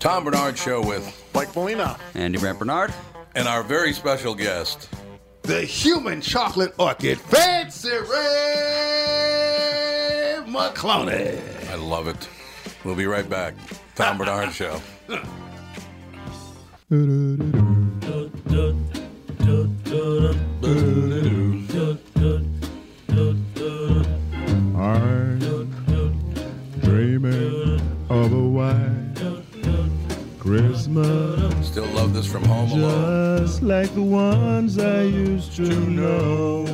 Tom Barnard Show with Mike Molina. Andy Brant Barnard. and our very special guest. The human chocolate orchid, Fancy Ray McCloney. I love it. We'll be right back. Tom Barnard Show. Christmas Still love this from Home Alone. just like the ones I used to know.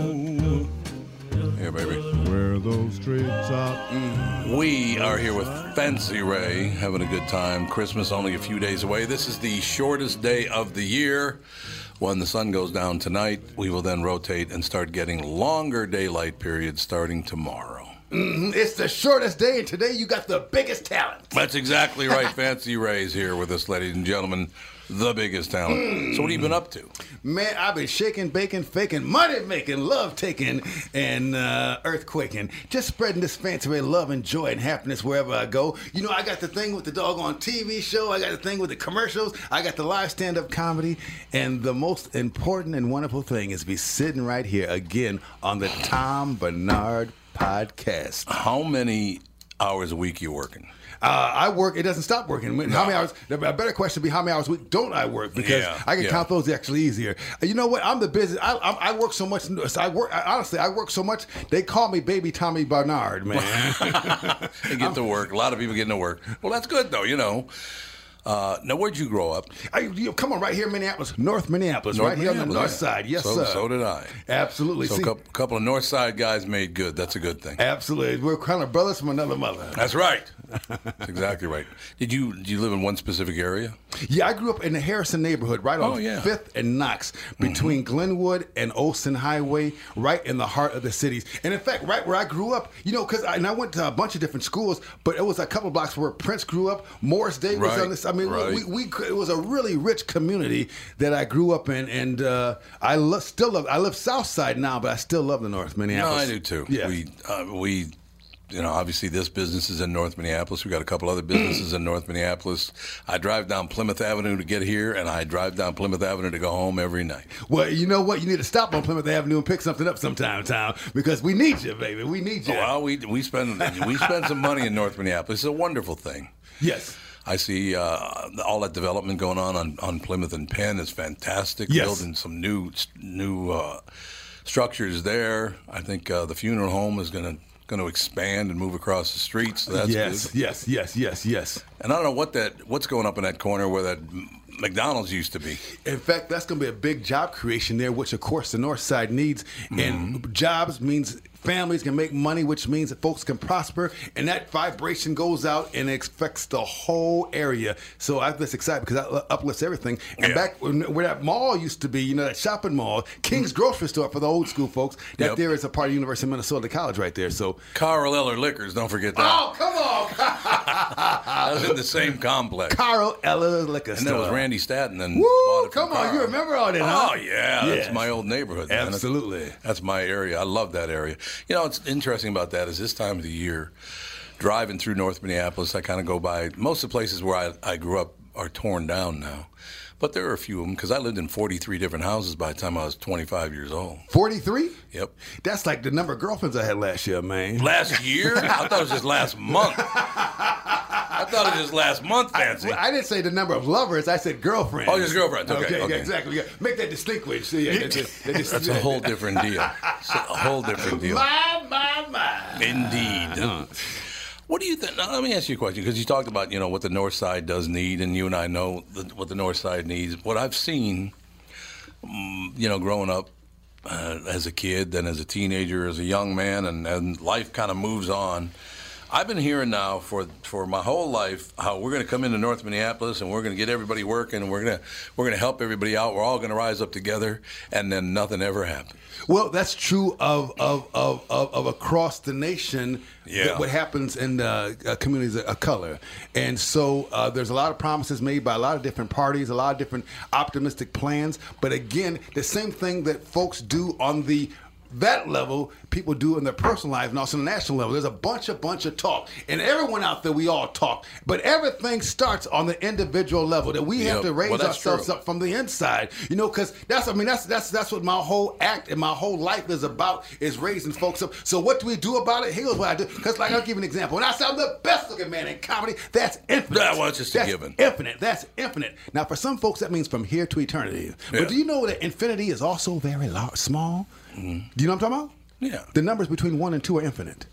Yeah, baby. Where those treetops mm. We are here with Fancy Ray, having a good time. Christmas only a few days away. This is the shortest day of the year. When the sun goes down tonight, we will then rotate and start getting longer daylight periods starting tomorrow. It's the shortest day, and today you got the biggest talent. That's exactly right. Fancy Ray's here with us, ladies and gentlemen. The biggest talent. So, what have you been up to? Man, I've been shaking, baking, faking, money making, love taking, and uh, earthquaking. Just spreading this fancy way of love and joy and happiness wherever I go. You know, I got the thing with the doggone TV show. I got the thing with the commercials. I got the live stand up comedy. And the most important and wonderful thing is be sitting right here again on the Tom Barnard podcast. How many hours a week you working? Uh, I work. It doesn't stop working. How many hours? A better question would be how many hours a week don't I work? Because Yeah, I can yeah. count those actually easier. You know what? I'm the business. I, I, I work so much. I work. I, honestly, I work so much. They call me Baby Tommy Barnard, man. They get to work. A lot of people get to work. Well, that's good though, you know. Uh, now, where'd you grow up? I, you, come on, right here, in Minneapolis, North Minneapolis, North right here on the north yeah. side. Yes, so, sir. So did I. Absolutely. So a See, couple, couple of North Side guys made good. That's a good thing. absolutely. We're kind of brothers from another mother. That's right. That's exactly right. Did you did you live in one specific area? Yeah, I grew up in the Harrison neighborhood, right on Oh, yeah. Fifth and Knox, between Glenwood and Olson Highway, right in the heart of the cities. And in fact, right where I grew up, you know, because I, and I went to a bunch of different schools, but it was a couple blocks where Prince grew up. Morris Day was Right, on this. I mean, right. we, we it was a really rich community that I grew up in, and uh, I lo- still love. I live South Side now, but I still love the North No, Minneapolis. I do too. Yeah. We uh, we you know obviously this business is in North Minneapolis. We got a couple other businesses in North Minneapolis. I drive down Plymouth Avenue to get here, and I drive down Plymouth Avenue to go home every night. Well, you know what? You need to stop on Plymouth Avenue and pick something up sometime, Tom, because we need you, baby. We need you. Well, we we spend we spend some money in North Minneapolis. It's a wonderful thing. yes. I see uh, all that development going on, on on Plymouth and Penn is fantastic. Yes. Building some new new uh, structures there. I think uh, the funeral home is going to going to expand and move across the streets. So that's yes, good. yes, yes, yes, yes. And I don't know what that what's going up in that corner where that McDonald's used to be. In fact, that's going to be a big job creation there, which of course the North Side needs. And jobs means families can make money, which means that folks can prosper. And that vibration goes out and affects the whole area. So I'm just excited because that uplifts everything. And Yeah. back when, where that mall used to be, you know, that shopping mall, King's mm-hmm. Grocery Store for the old school folks, that Yep. there is a part of University of Minnesota College right there. So, Carl Eller Liquors, don't forget that. oh, come on, I was in the same complex. Carl Eller Liquor and that was Randy Statton and Woo, bought it from come on, you remember all that, huh? Oh yeah, Yes. that's my old neighborhood. man. That's- Absolutely. that's my area. I love that area. You know, what's interesting about that is this time of the year, driving through North Minneapolis, I kind of go by most of the places where I, I grew up are torn down now, but there are a few of them because I lived in 43 different houses by the time I was 25 years old. 43? Yep. That's like the number of girlfriends I had last year, man. Last year, I thought it was just last month. I thought it was just last month, Fancy. Well, I didn't say the number of lovers. I said girlfriends. Oh, just girlfriends. Okay, okay. yeah, exactly. Yeah. Make that distinguish. Yeah, yeah, just- they That's a whole different deal. It's a whole different deal. My, my, my. Indeed. What do you think? Now, let me ask you a question because you talked about you know what the North Side does need, and you and I know the, what the North Side needs. What I've seen, mm, you know, growing up uh, as a kid, then as a teenager, as a young man, and, and life kind of moves on. I've been hearing now for for my whole life how we're going to come into North Minneapolis and we're going to get everybody working and we're going to we're going to help everybody out. We're all going to rise up together, and then nothing ever happens. Well, that's true of of, of, of, of across the nation. Yeah. what happens in uh, uh, communities of color, and so uh, there's a lot of promises made by a lot of different parties, a lot of different optimistic plans. But again, the same thing that folks do on the that level, people do in their personal life and also the national level. There's a bunch, a bunch of talk, and everyone out there, we all talk, but everything starts on the individual level. That we have to raise Well, ourselves true. up from the inside, you know, because that's I mean that's that's that's what my whole act and my whole life is about is raising folks up. So what do we do about it? Here's what I do. Because like I'll give you an example. When I say I'm the best looking man in comedy, that's infinite. That was just a that's given. Infinite. That's infinite. Now for some folks that means from here to eternity. Yeah. But do you know that infinity is also very large, small? Mm-hmm. Do you know what I'm talking about? Yeah. The numbers between one and two are infinite.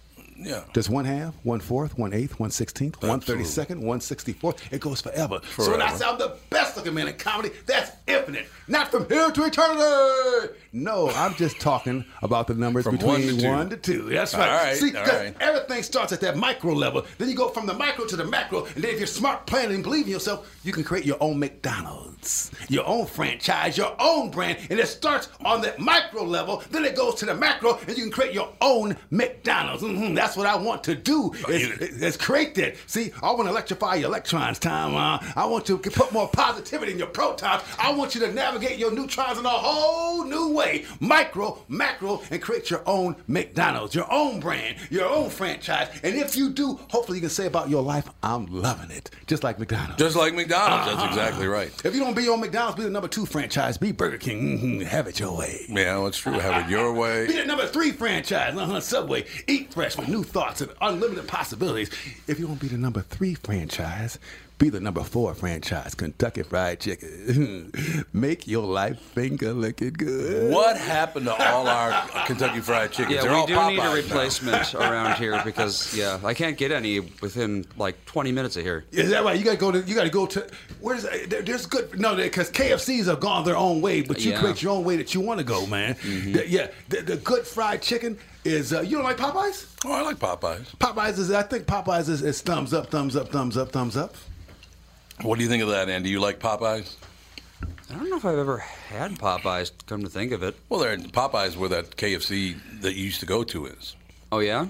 Yeah. There's one half, one fourth, one eighth, one sixteenth, one thirty second, one sixty fourth. It goes forever. So when I Forever. say I'm the best looking man in comedy, that's infinite. Not from here to eternity. No, I'm just talking about the numbers From between one to two. one to two. That's right. right, See, all 'cause right. everything starts at that micro level. Then you go from the micro to the macro, and then if you're smart, planning, and believe in yourself, you can create your own McDonald's, your own franchise, your own brand, and it starts on that micro level. Then it goes to the macro, and you can create your own McDonald's. Mhm, That's what I want to do. Is, you- is create that. See, I want to electrify your electrons, Tom. Uh, I want to put more positivity in your protons. I want you to navigate your neutrons in a whole new way, micro, macro, and create your own McDonald's, your own brand, your own franchise. And if you do, hopefully you can say about your life, I'm loving it, just like McDonald's. Just like McDonald's. That's Uh-huh. exactly right. if you don't be on McDonald's, be the number two franchise. Be Burger King. Mhm, have it your way. Yeah, that's true. Have it your way. Be the number three franchise, uh-huh, Subway. Eat fresh new thoughts and unlimited possibilities. If you want to be the number three franchise, be the number four franchise, Kentucky Fried Chicken. Make your life finger looking good. What happened to all our Kentucky Fried Chickens? They're Yeah, we all do need Popeyes a now. replacement around here because yeah, I can't get any within like 20 minutes of here. Is that right? You gotta go to. You gotta go to. Where's there, there's good? No, because KFCs have gone their own way, but you Yeah. create your own way that you want to go, man. The- yeah, the, the good fried chicken is. Uh, you don't like Popeyes? Oh, I like Popeyes. Popeyes is. I think Popeyes is, is thumbs up, thumbs up, thumbs up, thumbs up. What do you think of that, Andy? You like Popeyes? I don't know if I've ever had Popeyes. Come to think of it. Well, there are Popeyes where that KFC that you used to go to is. Oh yeah.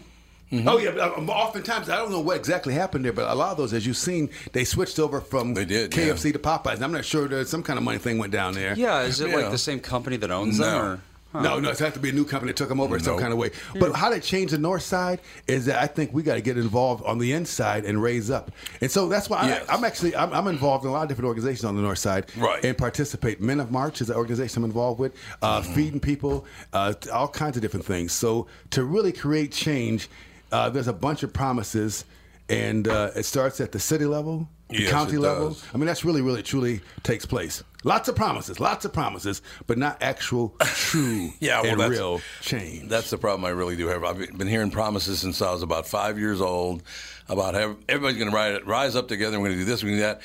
Oh yeah, but um, oftentimes I don't know what exactly happened there, but a lot of those, as you've seen, they switched over from They did, KFC yeah. to Popeyes. And I'm not sure there's some kind of money thing went down there. Yeah. Is it Yeah. like the same company that owns No. them? Or? Huh. No, no, it's have to be a new company that took them over in some kind of way. But how to change the north side is that I think we got to get involved on the inside and raise up. And so that's why Yes. I, I'm actually I'm, I'm involved in a lot of different organizations on the north side. Right. And participate. Men of March is an organization I'm involved with. Uh, Mm-hmm. Feeding people, uh, all kinds of different things. So to really create change, uh, there's a bunch of promises, and uh, it starts at the city level. The Yes, county it level. does. I mean, that's really, really, truly takes place. Lots of promises, lots of promises, but not actual, true, Yeah, well, and real change. That's the problem I really do have. I've been hearing promises since I was about five years old about how everybody's going to rise, rise up together. We're going to do this, we're going to do that.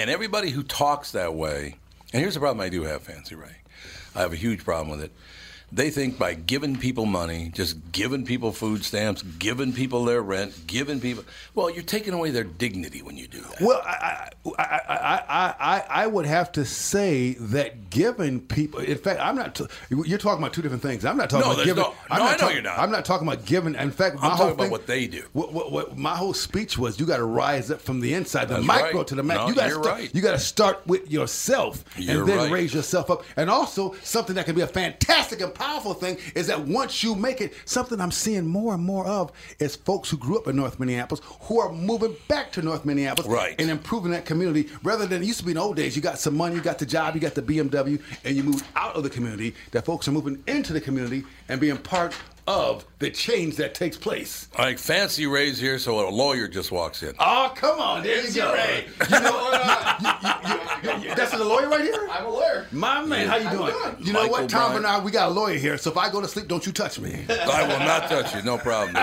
And everybody who talks that way, and here's the problem I do have, Fancy Ray. I have a huge problem with it. They think by giving people money, just giving people food stamps, giving people their rent, giving people, well, you're taking away their dignity when you do that. Well, I, I, I, I, I, I would have to say that giving people, in fact, I'm not. T- you're talking about two different things. I'm not talking No, about giving. no- I'm no, not I know talk- you're not. I'm not talking about giving. In fact, my I'm whole talking about thing- what they do. What, what, what my whole speech was, you got to rise up from the inside, the That's micro right. to the macro. No, you got to start. right. You got to start with yourself, You're and then right. raise yourself up. And also, something that can be a fantastic and powerful thing is that once you make it, something I'm seeing more and more of is folks who grew up in North Minneapolis who are moving back to North Minneapolis Right. and improving that community rather than it used to be in the old days. You got some money, you got the job, you got the BMW, and you moved out of the community. That folks are moving into the community and being part of the change that takes place. Like Fancy Ray's here, so a lawyer just walks in. Oh, come on, there you go. Ray. You know, you, you, you, you, that's the lawyer right here. I'm a lawyer. My man, how you doing? doing? You know Michael what, Tom Bryant. Barnard, we got a lawyer here, so if I go to sleep, don't you touch me. I will not touch you, no problem.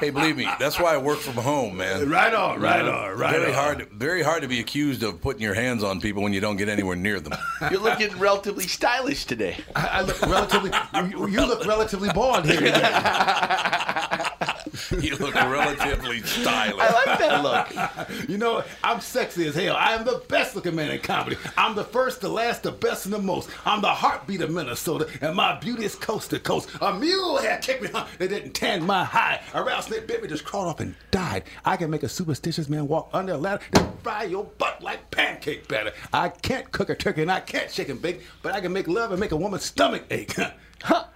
hey, believe me, that's why I work from home, man. right on, right on, right very on. hard, very hard to be accused of putting your hands on people when you don't get anywhere near them. You're looking relatively stylish today. I, I look relatively. you, you look relatively bald here today. you look relatively stylish. I like that look. You know, I'm sexy as hell. I am the best looking man in comedy. I'm the first, the last, the best, and the most. I'm the heartbeat of Minnesota, and my beauty is coast to coast. A mule had kicked me, huh? They didn't tan my hide. A rattlesnake bit me, just crawled off and died. I can make a superstitious man walk under a ladder, then fry your butt like pancake batter. I can't cook a turkey, and I can't shake and bake, but I can make love and make a woman's stomach ache.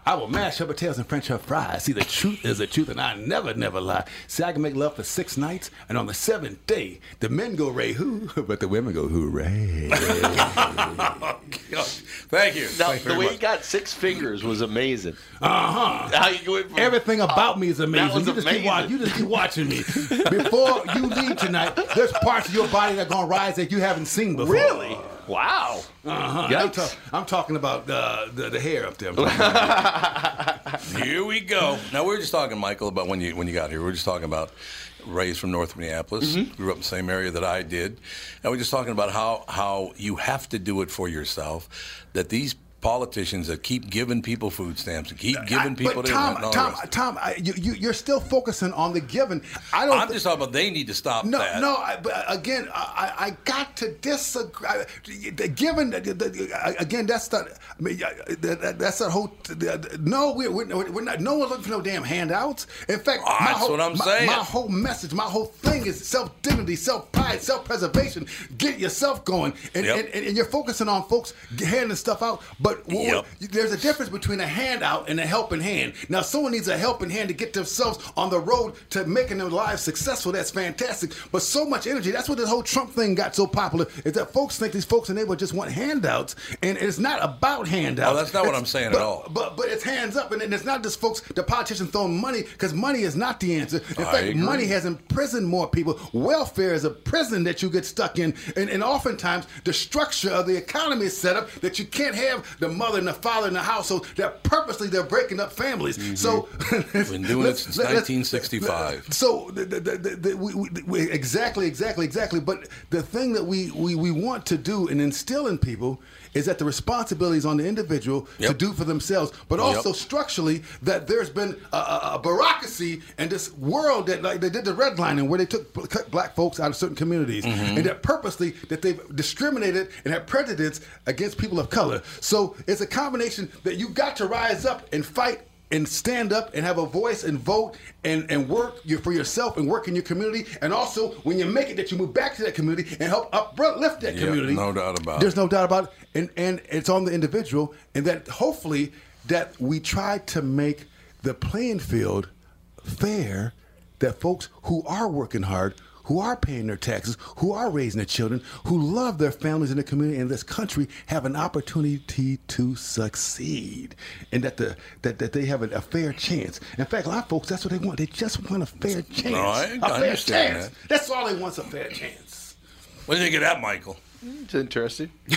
I will mash her potatoes and French her fries. See, the truth is the truth, and I never, never lie. See, I can make love for six nights, and on the seventh day, the men go ray hoo, but the women go hooray. Thank you. Now, Thank the very way much. he got six fingers was amazing. Uh huh. How you went from- Everything about me is amazing. That was you just keep amazing. You just keep watching me. Before you leave tonight, there's parts of your body that are gonna rise that you haven't seen before. Really? Wow. Uh-huh. I'm, ta- I'm talking about uh, the the hair up there. I'm talking about- Here we go. Now we were just talking, Michael, about when you when you got here. We were just talking about raised from North Minneapolis, Mm-hmm. grew up in the same area that I did, and we're just talking about how how you have to do it for yourself. That these politicians that keep giving people food stamps and keep giving I- people but their Tom, rent and all the Tom, rest of it. Tom, I, you, you, you're still focusing on the giving. I don't. I'm thi- just talking about they need to stop no, that. no. I, but again, I, I I got to disagree. The given, the, the, again, that's the. I mean, uh, that- that- that's the whole. the- No, we're, we're, we're not. No one's looking for no damn handouts. In fact, my that's whole, what I'm my, saying. My whole message, my whole thing is self dignity, self pride, self preservation. Get yourself going, and, Yep. and, and you're focusing on folks handing stuff out. But what- Yep. there's a difference between a handout and a helping hand. Now, someone needs a helping hand to get themselves on the road to making their lives successful. That's fantastic. But so much energy. That's what this whole Trump thing got so popular. Is that folks think these folks in neighborhood just want handouts, and it's not about handouts. Oh, that's not what I'm saying at but- all. But but it's hands up, and it's not just folks. The politicians throwing money because money is not the answer. In I fact, agree. money has imprisoned more people. Welfare is a prison that you get stuck in, and, and oftentimes the structure of the economy is set up that you can't have the mother and the father in the household. That purposely they're breaking up families. So Mm-hmm. Been doing it since 1965. So the, the, the, the, we, we, we, exactly, exactly, exactly. But the thing that we, we, we want to do and instill in people is that the responsibility is on the individual to do for themselves, but Yep. also structurally that there's been a, a, a bureaucracy and this world that like they did the redlining where they took cut black folks out of certain communities Mm-hmm. and that purposely that they've discriminated and had prejudice against people of color. So it's a combination that you got to rise up and fight and stand up and have a voice and vote and, and work your, for yourself and work in your community. And also, when you make it, that you move back to that community and help uplift that community. no doubt about it. There's no doubt about it. And, and it's on the individual. And that hopefully that we try to make the playing field fair that folks who are working hard who are paying their taxes, who are raising their children, who love their families and their community and this country have an opportunity to succeed, and that the that, that they have a, a fair chance. In fact, a lot of folks that's what they want. They just want a fair chance. I- a I fair understand chance. that. That's all they want. is A fair chance. What do you think of that, Michael? It's interesting.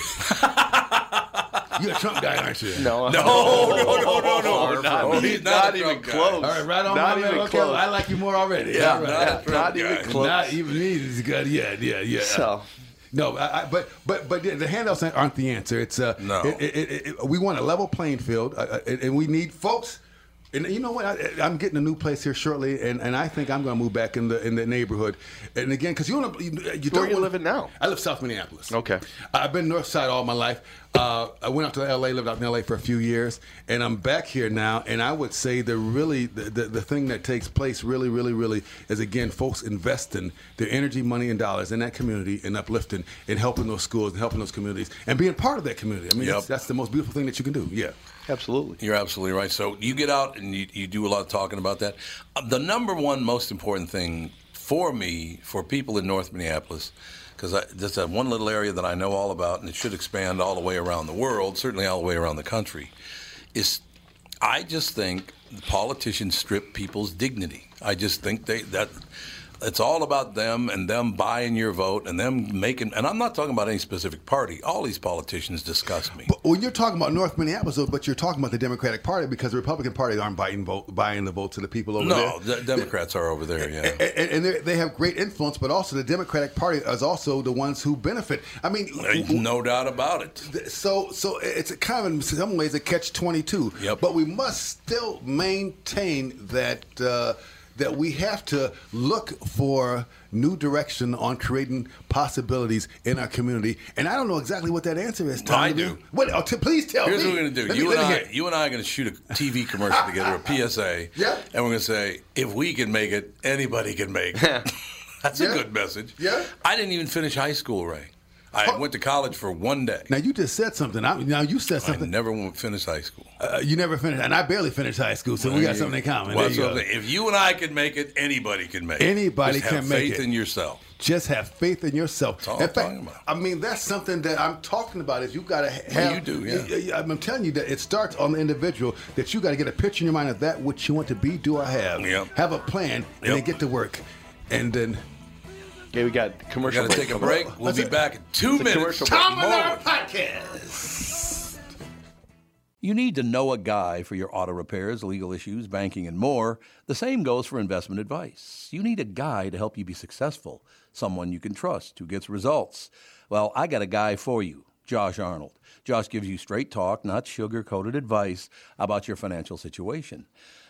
You're a Trump guy, aren't you? No, No, no, no, no, no. not, Oh, he's not a even close. All right, right on Not my man. Okay, close. I like you more already. Yeah, right. not not, not even close. Not even me. Yeah, yeah, yeah. So- no, I, I, but but but the handouts aren't the answer. It's uh, No. It, it, it, we want a level playing field, uh, uh, and we need folks. And you know what? I, I'm getting a new place here shortly, and, and I think I'm going to move back in the in the neighborhood. And again, because you to, you, you don't are you wanna- living now? I live South Minneapolis. Okay. I've been North Side all my life. Uh, I went out to LA, lived out in LA for a few years, and I'm back here now. And I would say the really the, the, the thing that takes place really, really, really is again folks investing their energy, money, and dollars in that community and uplifting and helping those schools and helping those communities and being part of that community. I mean, Yep. that's, that's the most beautiful thing that you can do. Yeah. Absolutely. You're absolutely right. So you get out and you, you do a lot of talking about that. Uh, The number one most important thing for me, for people in North Minneapolis, because that's that one little area that I know all about, and it should expand all the way around the world, certainly all the way around the country, is I just think politicians strip people's dignity. I just think they that it's all about them and them buying your vote and them making. And I'm not talking about any specific party. All these politicians disgust me. But when you're talking about North Minneapolis, but you're talking about the Democratic Party because the Republican Party aren't buying vote, buying the votes of the people over there. no, the Democrats are over there. Yeah. and, and they're- have great influence, but also the Democratic Party is also the ones who benefit. I mean, No doubt about it. so so it's a kind of in some ways a catch twenty two. Yep. But we must still maintain that uh, that we have to look for new direction on creating possibilities in our community. And I don't know exactly what that answer is. Tom. I do. What? Oh, t- please tell Here's me. what we're gonna do. Let me- you let and I, you and I are gonna shoot a TV commercial together, a PSA. Yeah. And we're gonna say, if we can make it, anybody can make it. That's Yeah. a good message. Yeah. I didn't even finish high school, Ray. I went to college for one day. Now you just said something. I, now you said something. I never went, finished high school. Uh, you never finished, and I barely finished high school, so we got something in common. Well, you so if you and I can make it, anybody can make it. Anybody can have make faith it. in yourself. Just have faith in yourself. That's all in I'm fact, talking about. I mean that's something that I'm talking about. Is you got to have. Well, you do, yeah. I'm telling you that it starts on the individual. That you got to get a picture in your mind of that which you want to be. Do I have? Yep. Have a plan and then get to work, and then. Okay, we got commercial. We commercial. got to take a break. We'll Let's be it. back in two a minutes. commercial. Tom and our podcast. You need to know a guy for your auto repairs, legal issues, banking, and more. The same goes for investment advice. You need a guy to help you be successful, someone you can trust who gets results. Well, I got a guy for you, Josh Arnold. Josh gives you straight talk, not sugar coated advice about your financial situation.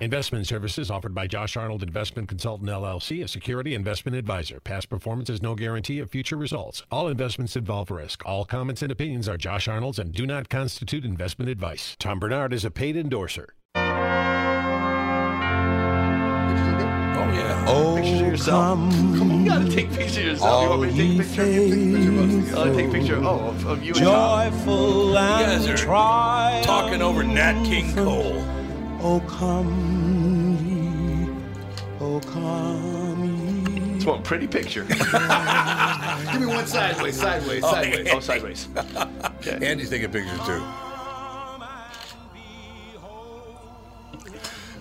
Investment services offered by Josh Arnold Investment Consultant LLC, a security investment advisor. Past performance is no guarantee of future results. All investments involve risk. All comments and opinions are Josh Arnold's and do not constitute investment advice. Tom Barnard is a paid endorser. Oh, yeah. Oh, Pictures of yourself. come, You gotta take pictures of yourself. You want me to take a picture? faithful, I'll take a picture. Oh, of, of you and Tom. joyful guys are. Talking over Nat King Cole. Oh, come ye, oh, come ye. It's one pretty picture. Give me one sideways, sideways, oh, sideways. oh, sideways. Andy's taking pictures too.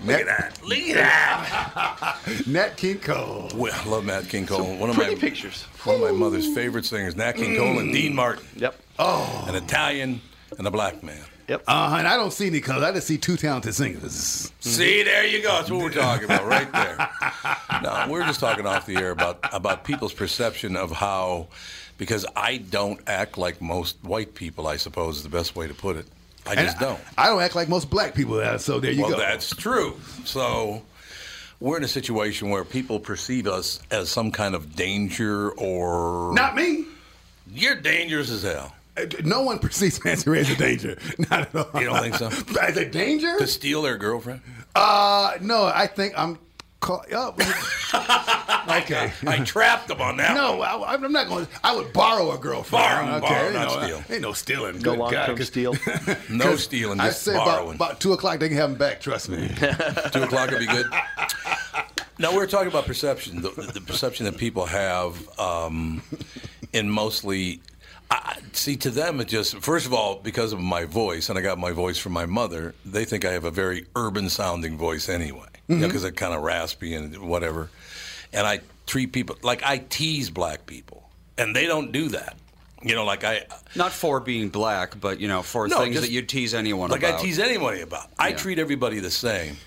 Nat, Look at that. Look at that. Nat King Cole. Well, I love Nat King Cole. one of Pretty my pictures. one of my mother's favorite singers, Nat King Cole and Dean Martin. Yep. Oh. An Italian and a black man. Yep. Uh, and I don't see any colors. I just see two talented singers. See, there you go. That's what we're talking about right there. No, we're just talking off the air about about people's perception of how, because I don't act like most white people. I suppose is the best way to put it. I And just don't. I, don't act like most black people. uh, So there you well, go. that's true. So we're in a situation where people perceive us as some kind of danger or Not me. you're dangerous as hell. No one perceives Fancy Ray as a danger. Not at all. You don't think so? As a danger? To steal their girlfriend? Uh, no, I think I'm. Call, oh, okay. I trapped them on that. No, I, I'm not going. to I would borrow a girlfriend. Borrow, okay, borrow, not no, steal. Ain't no stealing. Go Good long God, term 'cause- steal. No stealing, I just say about, borrowing. about two o'clock they can have them back. Trust me. Two o'clock would be good. No, we we're talking about perception, the, the perception that people have um, in mostly. I, see, to them, it just first of all because of my voice, and I got my voice from my mother. They think I have a very urban-sounding voice anyway, because mm-hmm. it's kind of raspy and whatever. And I treat people like I tease black people, and they don't do that. You know, like I uh, Not for being black, but you know, for No, things just- that you'd tease anyone about. like about. I tease anybody about. I Yeah. treat everybody the same.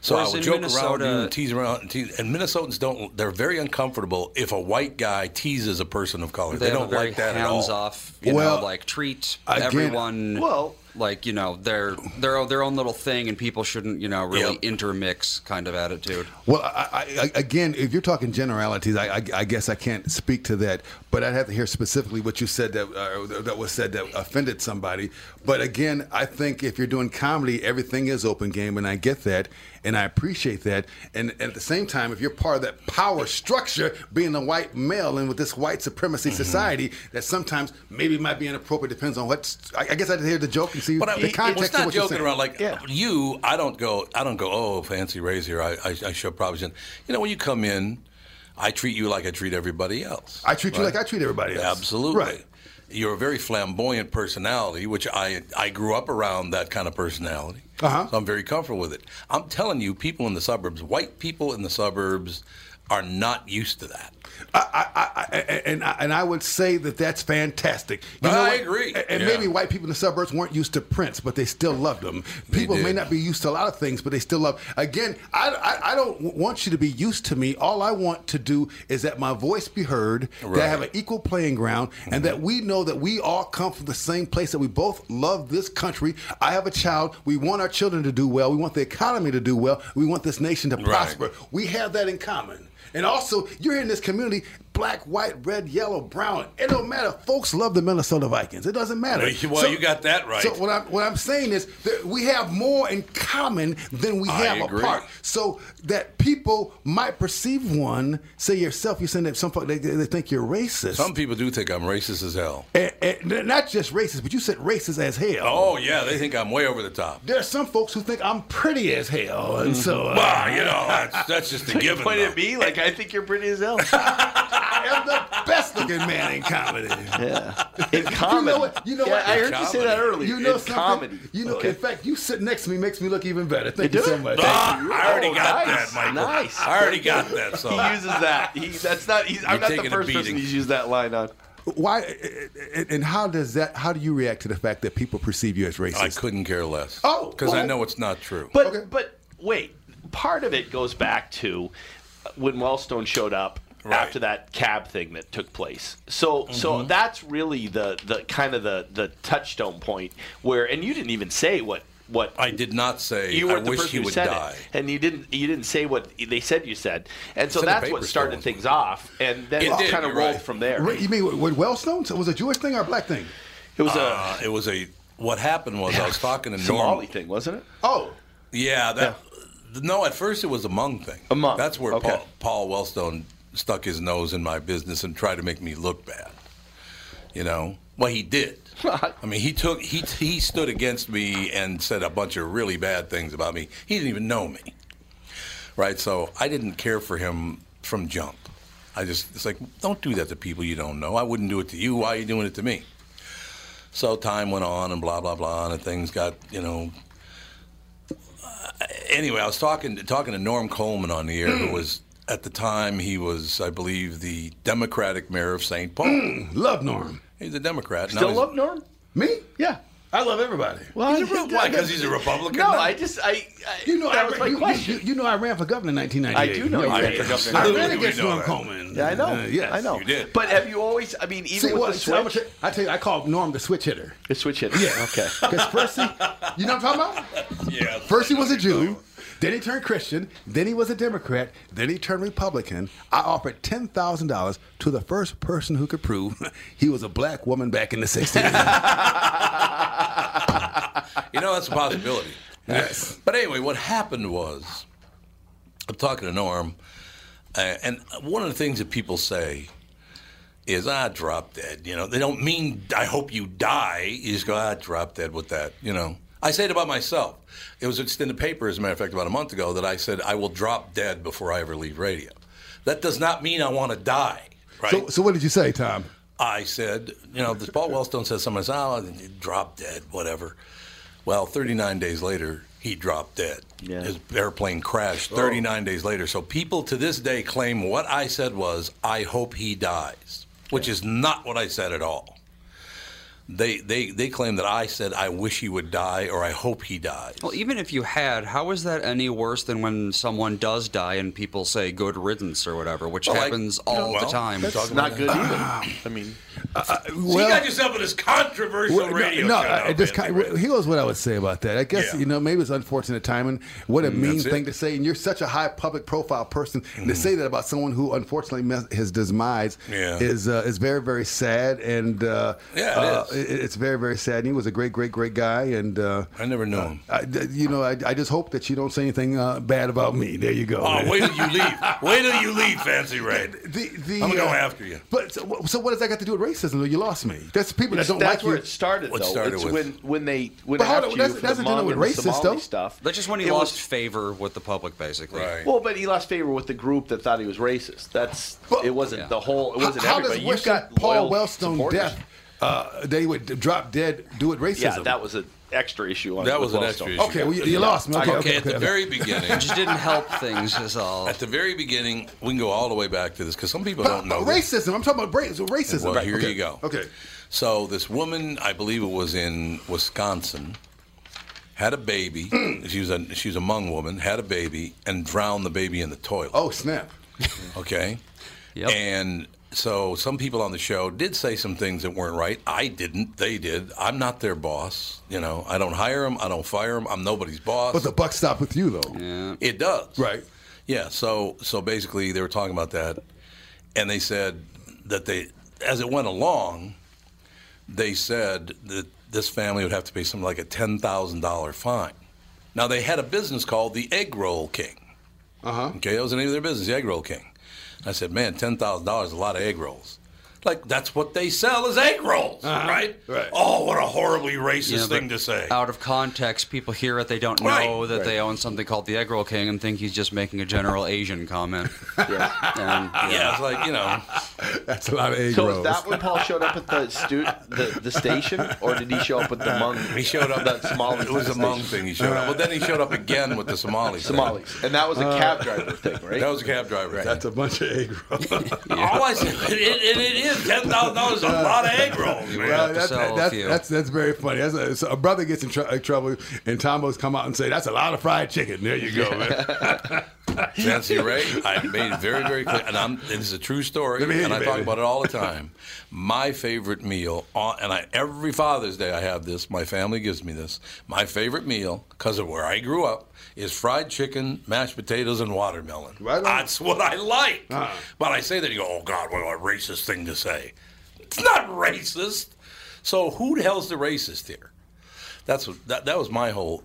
So Whereas I would joke around Minnesota- with you and tease around. And, tease, and Minnesotans don't. They're very uncomfortable if a white guy teases a person of color. They, They, don't like that at all. hands off, you Well, know, like treat again- everyone Well- like you know their their their own little thing, and people shouldn't you know really Yep. intermix kind of attitude. Well, I, I, I, again, if you're talking generalities, I, I, I guess I can't speak to that. But I'd have to hear specifically what you said that uh, that was said that offended somebody. But again, I think if you're doing comedy, everything is open game, and I get that, and I appreciate that. And, and at the same time, if you're part of that power structure, being a white male and with this white supremacy mm-hmm. society, that sometimes maybe might be inappropriate. Depends on what. I, I guess I'd hear the joke and see But I, the context it's of not what you're joking around. Like Yeah. you, I don't go. I don't go. Oh, fancy Ray's here. I, I, I should probably shouldn't. You know, when you come in, I treat you like I treat everybody else. I treat you like I treat everybody else. Absolutely. Right. You're a very flamboyant personality, which I I grew up around that kind of personality. Uh-huh. So I'm very comfortable with it. I'm telling you, people in the suburbs, white people in the suburbs, are not used to that. I, I, I, and I, and I would say that that's fantastic. You I agree. And Yeah. maybe white people in the suburbs weren't used to Prince, but they still loved him. People may not be used to a lot of things, but they still love. Again, I, I, I don't want you to be used to me. All I want to do is that my voice be heard, that I have an equal playing ground, and that mm-hmm. we know that we all come from the same place. That we both love this country. I have a child. We want our children to do well. We want the economy to do well. We want this nation to prosper. We have that in common. And also, you're in this community, black, white, red, yellow, brown. It don't matter. Folks love the Minnesota Vikings. It doesn't matter. Well, you got that right. So what I'm what I'm saying is that we have more in common than we I have agree. apart. So that people might perceive one. Say yourself, you're saying that some folk they, they think you're racist. Some people do think I'm racist as hell. And- and not just racist, but you said racist as hell. Oh yeah, they think I'm way over the top. There are some folks who think I'm pretty as hell, and so uh, Well, you know, that's, that's just a You given. point though. at me like I think you're pretty as hell. I am the best looking man in comedy. yeah. In comedy. You know what? You know yeah, what? I heard you say that earlier. You know in something? comedy. You know, Okay. in fact, you sitting next to me makes me look even better. Thank You you so much. Ah, you. I already Oh, got nice, that, Michael. nice. I already got that. So he uses that. He, that's not. He's, I'm You're not the taking a first person he's used that line on. Why? and- And how does that? How do you react to the fact that people perceive you as racist? I couldn't care less. Oh, because I know it's not true. But Okay. but wait, part of it goes back to when Wellstone showed up Right. after that cab thing that took place. So so Mm-hmm. that's really the the kind of the the touchstone point where and you didn't even say what what I did not say you I weren't the wish person he who would said die. it, and you didn't. You didn't say what they said you said, and so It's that's what started still. things off, and then It it, did, kind of you're rolled right. from there. Ra- You mean with, with Wellstone? So it was a Jewish thing or a black thing? It was Uh, it was a. What happened was I was talking to a Norm. Thing, wasn't it? Oh, Yeah, that. No, at first it was a Hmong thing. A Hmong, That's where okay. Paul, Paul Wellstone stuck his nose in my business and tried to make me look bad. You know, well he did. I mean, he took he he stood against me and said a bunch of really bad things about me. He didn't even know me, right? So I didn't care for him from jump. I just it's like don't do that to people you don't know. I wouldn't do it to you. Why are you doing it to me? So time went on and blah blah blah, and things got you know uh, anyway, I was talking talking to Norm Coleman on the air, who was at the time he was, I believe, the Democratic mayor of St. Paul. love Norm. He's a Democrat. Now Still love Norm? Me? Yeah. I love everybody. Well, He's a Re- why? Because he's a Republican. No, now? I just I, I You know, that I, was my you, question. You, you know, I ran for governor in 1998. I do know You you ran for governor. I ran against Norm that. Coleman. yeah, I know. Uh, yes. I know. You did. But have you always? I mean, even See with what? the see, I'm switch, tell- I tell you, I call Norm the switch hitter. the switch hitter. Yeah. Okay. Because first, he, you know what I'm talking about? yeah. First he was a Jew, then he turned Christian, then he was a Democrat, then he turned Republican. I offered ten thousand dollars to the first person who could prove he was a black woman back in the '60s. You know, that's a possibility. Yes. But anyway, what happened was, I'm talking to Norm, uh, and one of the things that people say is, ah, drop dead. You know, they don't mean, I hope you die. You just go, ah, drop dead with that, you know. I say it about myself. It was just in the paper, as a matter of fact, about a month ago, that I said, I will drop dead before I ever leave radio. That does not mean I want to die, right? So, so what did you say, Tom? I said, you know, this Paul Wellstone says something, I said, oh, drop dead, whatever. Well, 39 days later, he dropped dead. Yeah. His airplane crashed 39 days later. So people to this day claim what I said was, I hope he dies, which is not what I said at all. They, they, they claim that I said, I wish he would die or I hope he dies. Well, even if you had, how is that any worse than when someone does die and people say good riddance or whatever, which Well, I- happens all well, the time? that's not good either. I mean, So you got yourself in this controversial Well, radio no, show no, now, I just man. kind here's what I would say about that. I guess Yeah. you know maybe it's unfortunate timing. What a mean that's it. thing to say, and you're such a high public profile person Mm-hmm. to say that about someone who unfortunately met his demise Yeah. is uh, is very very sad, and uh, Yeah, it uh, is. it's very very sad. And he was a great great great guy, and uh, I never knew him. I, you know I, I just hope that you don't say anything uh, bad about me. There you go. Oh, wait till you leave. Wait till you leave, Fancy Ray. The, the, I'm gonna go uh, after you. But so, so what does that got to do with racism? though? You lost me. That's people that don't that's like where you. it started, What though. started it's with- when when they went But hold after on, you that's- for the that's nothing to do Hmong with and the racist, Somali though. stuff. That's just when he It lost was- favor with the public, basically. Right. Well, but he lost favor with the group that thought he was racist. That's But- it. Wasn't Yeah. the whole. It wasn't how everybody. does You've wishing got Paul loyal Wellstone supporters. death uh, that he would drop dead do it racism? Yeah, that was a extra issue on That was an extra issue. Okay, well, you, you lost me. Okay, Okay, okay, at the very beginning. It just didn't help things. Is all. At the very beginning, we can go all the way back to this because some people But- don't know. but this. racism. I'm talking about bra- racism. Well, right, here okay. you go. Okay. So this woman, I believe it was in Wisconsin, had a baby. she was a she was a Hmong woman, had a baby, and drowned the baby in the toilet. Oh snap! Okay. Yep. And so some people on the show did say some things that weren't right. I didn't. They did. I'm not their boss. You know, I don't hire them. I don't fire them. I'm nobody's boss. But the buck stopped with you though. yeah. It does. Right. Yeah. So so basically, they were talking about that, and they said that they, as it went along, they said that this family would have to pay something like a ten thousand dollar fine. Now they had a business called the Egg Roll King. Uh huh. Okay, that was the name of their business, the Egg Roll King. I said, man, ten thousand dollars is a lot of egg rolls. Like that's what they sell as egg rolls, uh-huh. right? Right. Oh, what a horribly racist Yeah, thing to say. Out of context, people hear it. They don't know Right, that they own something called the Egg Roll King and think he's just making a general Asian comment. Yeah. And, yeah, it's like you know, That's a lot of egg So rolls. is that when Paul showed up at the stu- the, the station, or did he show up with the Hmong? he showed up. the Somali. It was a at the Hmong thing. He showed up, but then he showed up again with the Somalis. thing. And that was a cab uh, driver thing, right? That was a cab driver. thing. That's a bunch of egg rolls. All I said, it, it, it is ten thousand dollars. A lot of egg rolls. man. Well, that's, that's, that's, that's very funny. That's a, so a brother gets in tr- uh, trouble, and Tombo's come out and say, "That's a lot of fried chicken." There you go, man. Fancy Ray, I made it very, very clear, and I'm, it's a true story, Let me hear and you, I talk about it all the time. My favorite meal, on, and I, every Father's Day I have this. My family gives me this. My favorite meal, because of where I grew up, is fried chicken, mashed potatoes, and watermelon. Right. That's what I like. Uh-huh. But I say that, you go, oh God, what a racist thing to say. It's not racist. So who the hell's the racist here? That's what, that, that was my whole.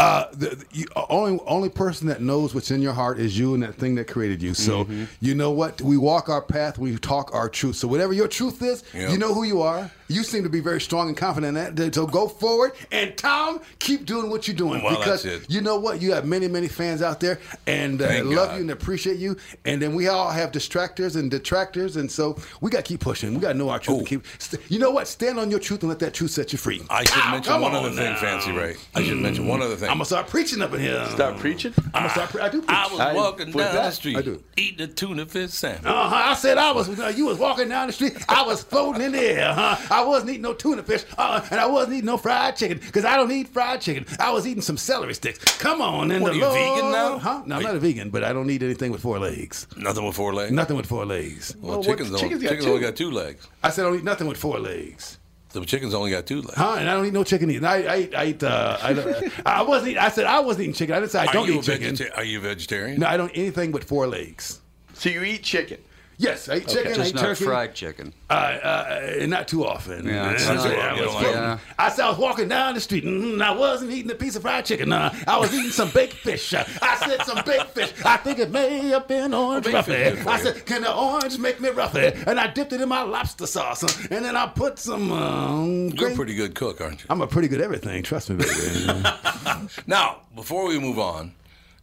Uh, the, you, only only person that knows what's in your heart is you and that thing that created you. So Mm-hmm. you know what? We walk our path. We talk our truth. So whatever your truth is, Yep. you know who you are. You seem to be very strong and confident in that. So go forward. And Tom, keep doing what you're doing Well, because you know what? You have many many fans out there and uh, love God. you and appreciate you. And then we all have distractors and detractors, and so we got to keep pushing. We got to know our truth. And keep. St- you know what? Stand on your truth and let that truth set you free. I should Ow, mention one on other thing. Fancy Ray. I should mention one other thing. I'm gonna start preaching up in here. Start preaching. I'm gonna start. Pre- I do preach. I was I- walking with down that, the street I do. eating a tuna fish sandwich. Uh-huh. I said I was. uh, You was walking down the street. I was floating in the air. Huh? I wasn't eating no tuna fish, uh, and I wasn't eating no fried chicken because I don't eat fried chicken. I was eating some celery sticks. Come on, in What, the are you Lord. vegan now? Huh? No, I'm Are not a vegan, but I don't eat anything with four legs. Nothing with four legs. Nothing with four legs. Well, Well, what- chickens, don't, chickens got chickens only got two legs. I said I don't eat nothing with four legs. The chickens only got two legs. Huh? And I don't eat no chicken either. I, I, eat- I eat. Uh, I, don't- I wasn't. Eat, I said I wasn't eating chicken. I didn't say I don't eat chicken. vegeta- Are you vegetarian? No, I don't eat anything but four legs. So you eat chicken. Yes, I eat chicken. I just eat not turkey. fried chicken. Uh, uh, not too often. Yeah, it's not- so, I, don't was like it. I said I was walking down the street mm, and I wasn't eating a piece of fried chicken. Uh, I was eating some baked fish. Uh, I said some baked fish. I think it may have been orange baked fish roughy. good for I said, can the orange make me roughy? And I dipped it in my lobster sauce. uh, and then I put some. Um, You're a pretty good cook, aren't you? I'm a pretty good everything. Trust me, baby. Now, before we move on,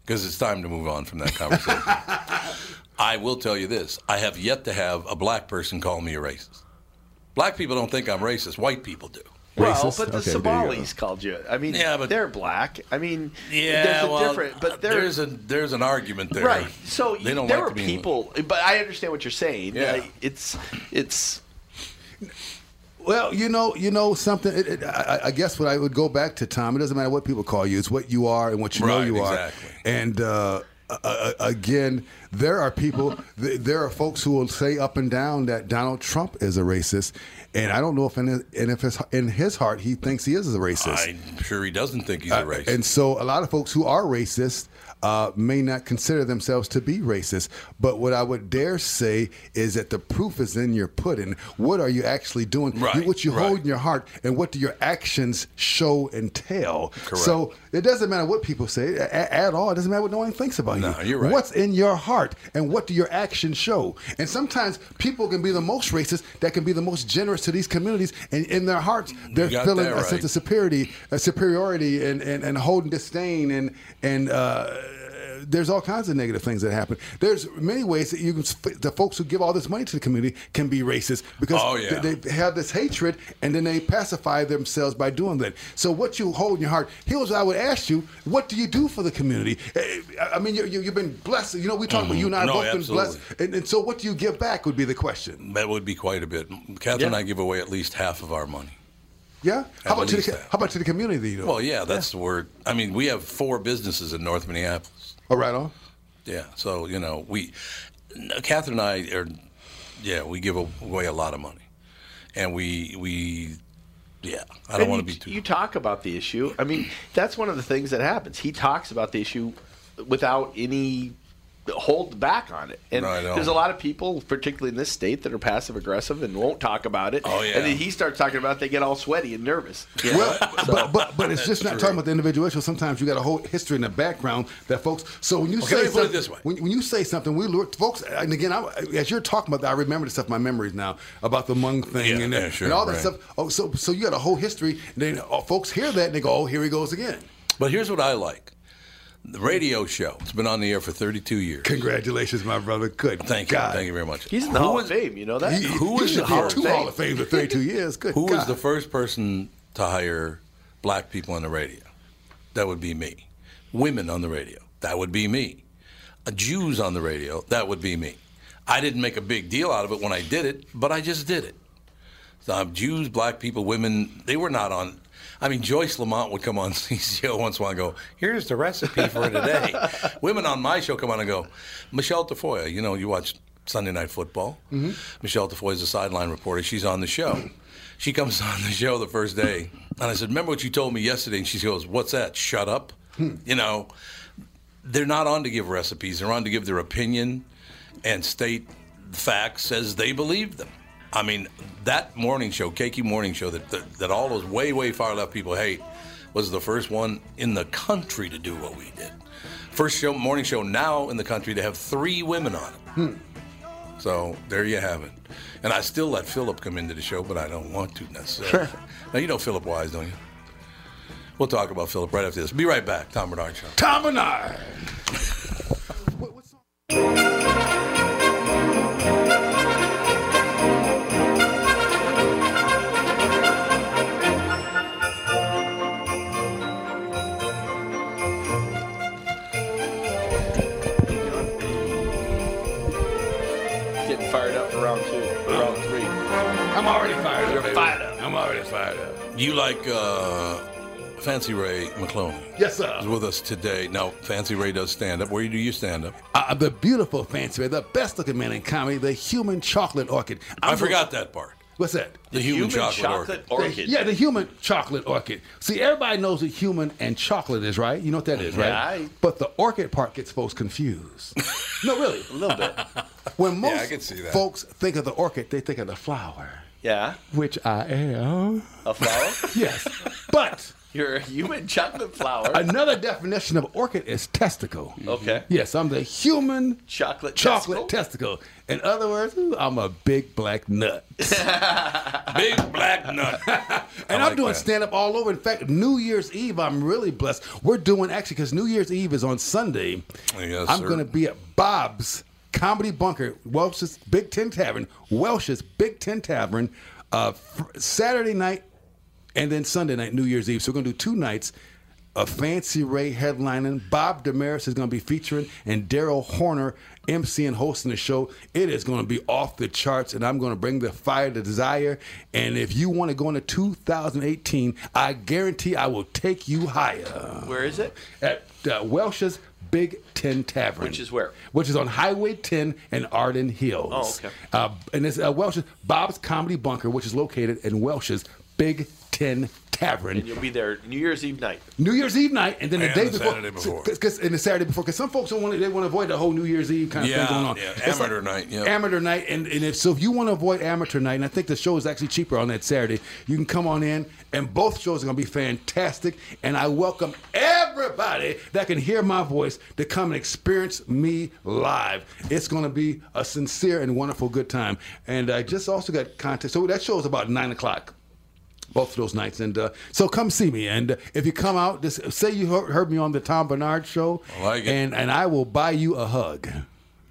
because it's time to move on from that conversation, I will tell you this: I have yet to have a black person call me a racist. Black people don't think I'm racist. White people do. Well, Racist? but the Okay, there you. Somalis called you. I mean, Yeah, but- they're black. I mean, Yeah, there's a well, different. But there's a there's an argument there. right. So they don't there like are to be people, but I understand what you're saying. Yeah. Uh, it's it's Well, you know, you know something. It, it, I, I guess what I would go back to, Tom. It doesn't matter what people call you; it's what you are and what you know you exactly. are. And uh, uh, uh, again, there are people. There are folks who will say up and down that Donald Trump is a racist, and I don't know if in his, and if his, in his heart he thinks he is a racist. I'm sure he doesn't think he's a Uh, racist. And so a lot of folks who are racist uh, may not consider themselves to be racist. But what I would dare say is that the proof is in your pudding. What are you actually doing? Right, what you right. hold in your heart, and what do your actions show and tell? Correct. So it doesn't matter what people say a- at all. It doesn't matter what no one thinks about No, you. you're right. What's in your heart, and what do your actions show? And sometimes people can be the most racist, that can be the most generous to these communities, and in their hearts, they're feeling a right. sense of superiority, uh, superiority, and, and, and holding disdain and and uh, there's all kinds of negative things that happen. There's many ways that you can, the folks who give all this money to the community can be racist because Oh, yeah. they, they have this hatred and then they pacify themselves by doing that. So what you hold in your heart, here's what I would ask you: What do you do for the community? Eh, I mean, you, you, you've been blessed. You know, we talk about you and I Mm-hmm. No, both been blessed, and, and so what do you give back would be the question. That would be quite a bit. Catherine and I give away at least half of our money. Yeah. How about the, how about to the community? You know? Well, yeah, that's the word. I mean, we have four businesses in North Minneapolis. Oh, right on. Yeah, so you know, we, Catherine and I are, yeah, we give away a lot of money, and we we, yeah, I don't want to be too. You talk about the issue. I mean, that's one of the things that happens. He talks about the issue without any hold back on it. And No, there's a lot of people, particularly in this state, that are passive aggressive and won't talk about it. Oh, yeah. And then he starts talking about it, they get all sweaty and nervous. you know? Well, but, but but it's just not true. talking about the individual issue. Sometimes you got a whole history in the background that folks. So when you Okay, say put it something, this way. when, when you say something, we look, folks. And again, I, as you're talking about that, I remember the stuff. My memories now about the Hmong thing Yeah, and, yeah, sure, and all that right. stuff. Oh, so so you got a whole history. And then oh, folks hear that and they go, "Oh, here he goes again." But here's what I like: the radio show. It's been on the air for 32 years. Congratulations, my brother. Good. Thank you, God. thank you very much. He's in the Who Hall was- of Fame, you know that? He, Who he is the Hall of two Fame? Hall of Fame for 32 years. Good. Who was the first person to hire black people on the radio? That would be me. Women on the radio? That would be me. Uh, Jews on the radio? That would be me. I didn't make a big deal out of it when I did it, but I just did it. So, Jews, black people, women, they were not on. I mean, Joyce Lamont would come on CCO once in a while and go, Here's the recipe for today. women on my show come on and go, Michelle Tafoya, you know, you watch Sunday Night Football. Mm-hmm. Michelle Tafoya is a sideline reporter. She's on the show. She comes on the show the first day, and I said, "Remember what you told me yesterday?" And she goes, "What's that? Shut up." Hmm. You know, they're not on to give recipes. They're on to give their opinion and state the facts as they believe them. I mean, that morning show, KQ Morning Show, that, that that all those way way far left people hate, was the first one in the country to do what we did. First show, morning show now in the country to have three women on it. Hmm. So there you have it. And I still let Philip come into the show, but I don't want to necessarily. now you know Philip Wise, don't you? We'll talk about Philip right after this. Be right back. Tom Barnard Show. Tom Barnard. fired up. You like uh, Fancy Ray McCloney? Yes, sir. Is with us today. Now, Fancy Ray does stand up. Where do you stand up? Uh, the beautiful fancy Ray, the best looking man in comedy, the human chocolate orchid. I I'm forgot that part. What's that? The, human, chocolate, orchid. orchid. Yeah, the human chocolate orchid. See, everybody knows what human and chocolate is, right? You know what that is, right? Yeah, I- But the orchid part gets folks confused. no, really. A little bit. When most I can see that. folks think of the orchid, they think of the flower, Yeah. which I am. A flower? Yes. but You're a human chocolate flower. another definition of orchid is testicle. Mm-hmm. Okay. Yes, I'm the human Chocolate chocolate testicle? testicle. In other words, I'm a big black nut. Big black nut. And I I'm doing that. stand up all over. In fact, New Year's Eve, I'm really blessed. We're doing actually because New Year's Eve is on Sunday. Yes, I'm going to be at Bob's Comedy Bunker, Welsh's Big Ten Tavern, Welsh's Big Ten Tavern, uh, fr- Saturday night and then Sunday night, New Year's Eve. So we're going to do two nights. A Fancy Ray headlining. Bob Damaris is going to be featuring, and Daryl Horner MC and hosting the show. It is going to be off the charts, and I'm going to bring the fire, the desire. And if you want to go into 2018, I guarantee I will take you higher Where is it? at uh, Welsh's Big Ten Tavern, Which is where? Which is on Highway 10 in Arden Hills. Oh, okay. Uh, and it's uh, Welsh's Bob's Comedy Bunker, which is located in Welsh's Big Ten Tavern. And you'll be there New Year's Eve night. New Year's Eve night, and then the And day the before, Saturday before. Cause, 'cause- and the Saturday before, because some folks don't want to, they want to avoid the whole New Year's Eve kind of Yeah, thing going on. yeah, It's amateur night, yeah. amateur night, and, and if so, if you want to avoid amateur night, and I think the show is actually cheaper on that Saturday, you can come on in, and both shows are going to be fantastic, and I welcome everybody that can hear my voice to come and experience me live. It's going to be a sincere and wonderful good time, and I just also got content. So that show is about nine o'clock. Both of those nights. And uh, so come see me. And uh, if you come out, just say you heard, me on the Tom Barnard show, I like it. and and I will buy you a hug.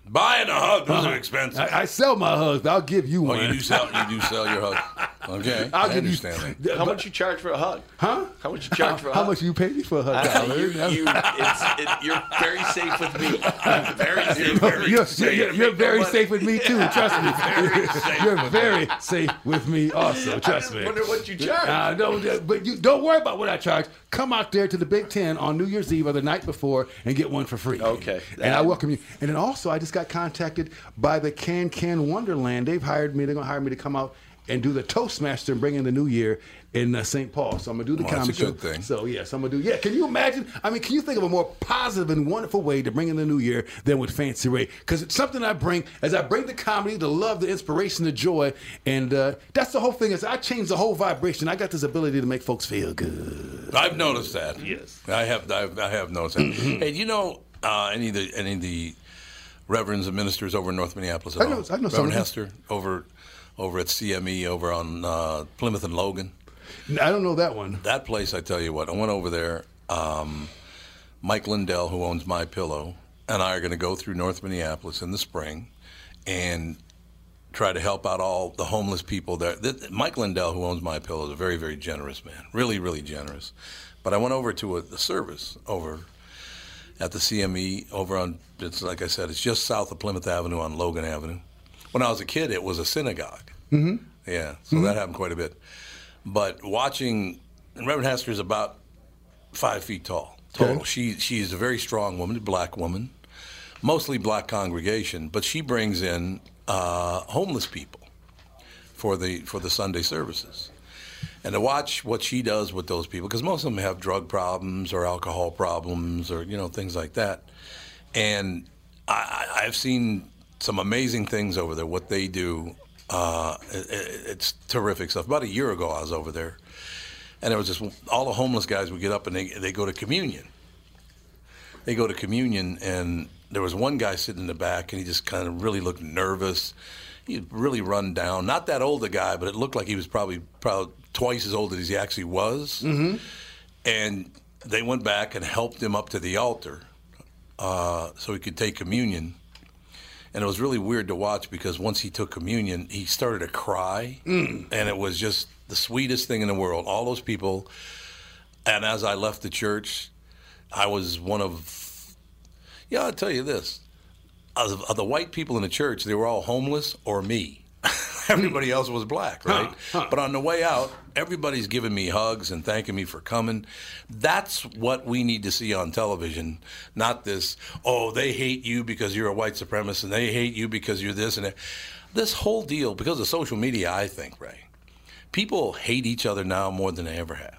Buying a hug, those are expensive. I, I sell my hugs. but I'll give you oh, one. you do sell you do sell your hug. Okay, I'll I give you- understand that. How much you charge for a hug? Huh? How much you charge for a How hug? How much you pay me for a hug? Uh, you, you, it's, it, you're very safe with me. Very safe. Very You're, safe. you're, you're very safe with me too. Trust me. safe you're with very safe with me. Also, trust just me. wonder what you charge. Uh, no, but you don't worry about what I charge. Come out there to the Big Ten on New Year's Eve or the night before and get one for free. Okay. And I welcome you. And then also, I just got contacted by the Can Can Wonderland. They've hired me. They're gonna hire me to come out and do the Toastmaster and bring in the New Year in uh, St. Paul. So I'm gonna do the Well, comedy a show. thing. So yes, I'm gonna do. Yeah, can you imagine? I mean, can you think of a more positive and wonderful way to bring in the New Year than with Fancy Ray? Because it's something I bring as I bring the comedy, the love, the inspiration, the joy, and uh, that's the whole thing. Is I change the whole vibration. I got this ability to make folks feel good. I've noticed that. Yes, I have. I've, I have noticed that. hey, do you know uh, any of the any of the reverends and ministers over in North Minneapolis? At I know- all? I know Reverend of. Hester over over at CME over on uh, Plymouth and Logan. I don't know that one. That place, I tell you what, I went over there. Um, Mike Lindell, who owns My Pillow, and I are going to go through North Minneapolis in the spring and try to help out all the homeless people there. Th- Mike Lindell, who owns My Pillow, is a very, very generous man. Really, really generous. But I went over to a, a service over at the CME over on. It's like I said, it's just south of Plymouth Avenue on Logan Avenue. When I was a kid, it was a synagogue. Mm-hmm. Yeah, so that happened quite a bit. But watching, and Reverend Hester is about five feet tall total. Okay. She she's a very strong woman, a black woman, mostly black congregation, but she brings in uh, homeless people for the for the Sunday services. And to watch what she does with those people, because most of them have drug problems or alcohol problems or you know things like that, and I- I've seen some amazing things over there. What they do, uh, it, it- it's terrific stuff. About a year ago, I was over there, and it was just all the homeless guys would get up and they they go to communion. They go to communion, and there was one guy sitting in the back, and he just kind of really looked nervous. He really run down. Not that old a guy, but it looked like he was probably probably twice as old as he actually was. Mm-hmm. And they went back and helped him up to the altar uh, so he could take communion. And it was really weird to watch because once he took communion, he started to cry, mm. and it was just the sweetest thing in the world. All those people, and as I left the church, I was one of. Yeah, I'll tell you this: of, of the white people in the church, they were all homeless or me. Everybody else was black, right? But on the way out, everybody's giving me hugs and thanking me for coming. That's what we need to see on television, not this, oh, they hate you because you're a white supremacist and they hate you because you're this and that. This whole deal, because of social media, I think, Ray, people hate each other now more than they ever have.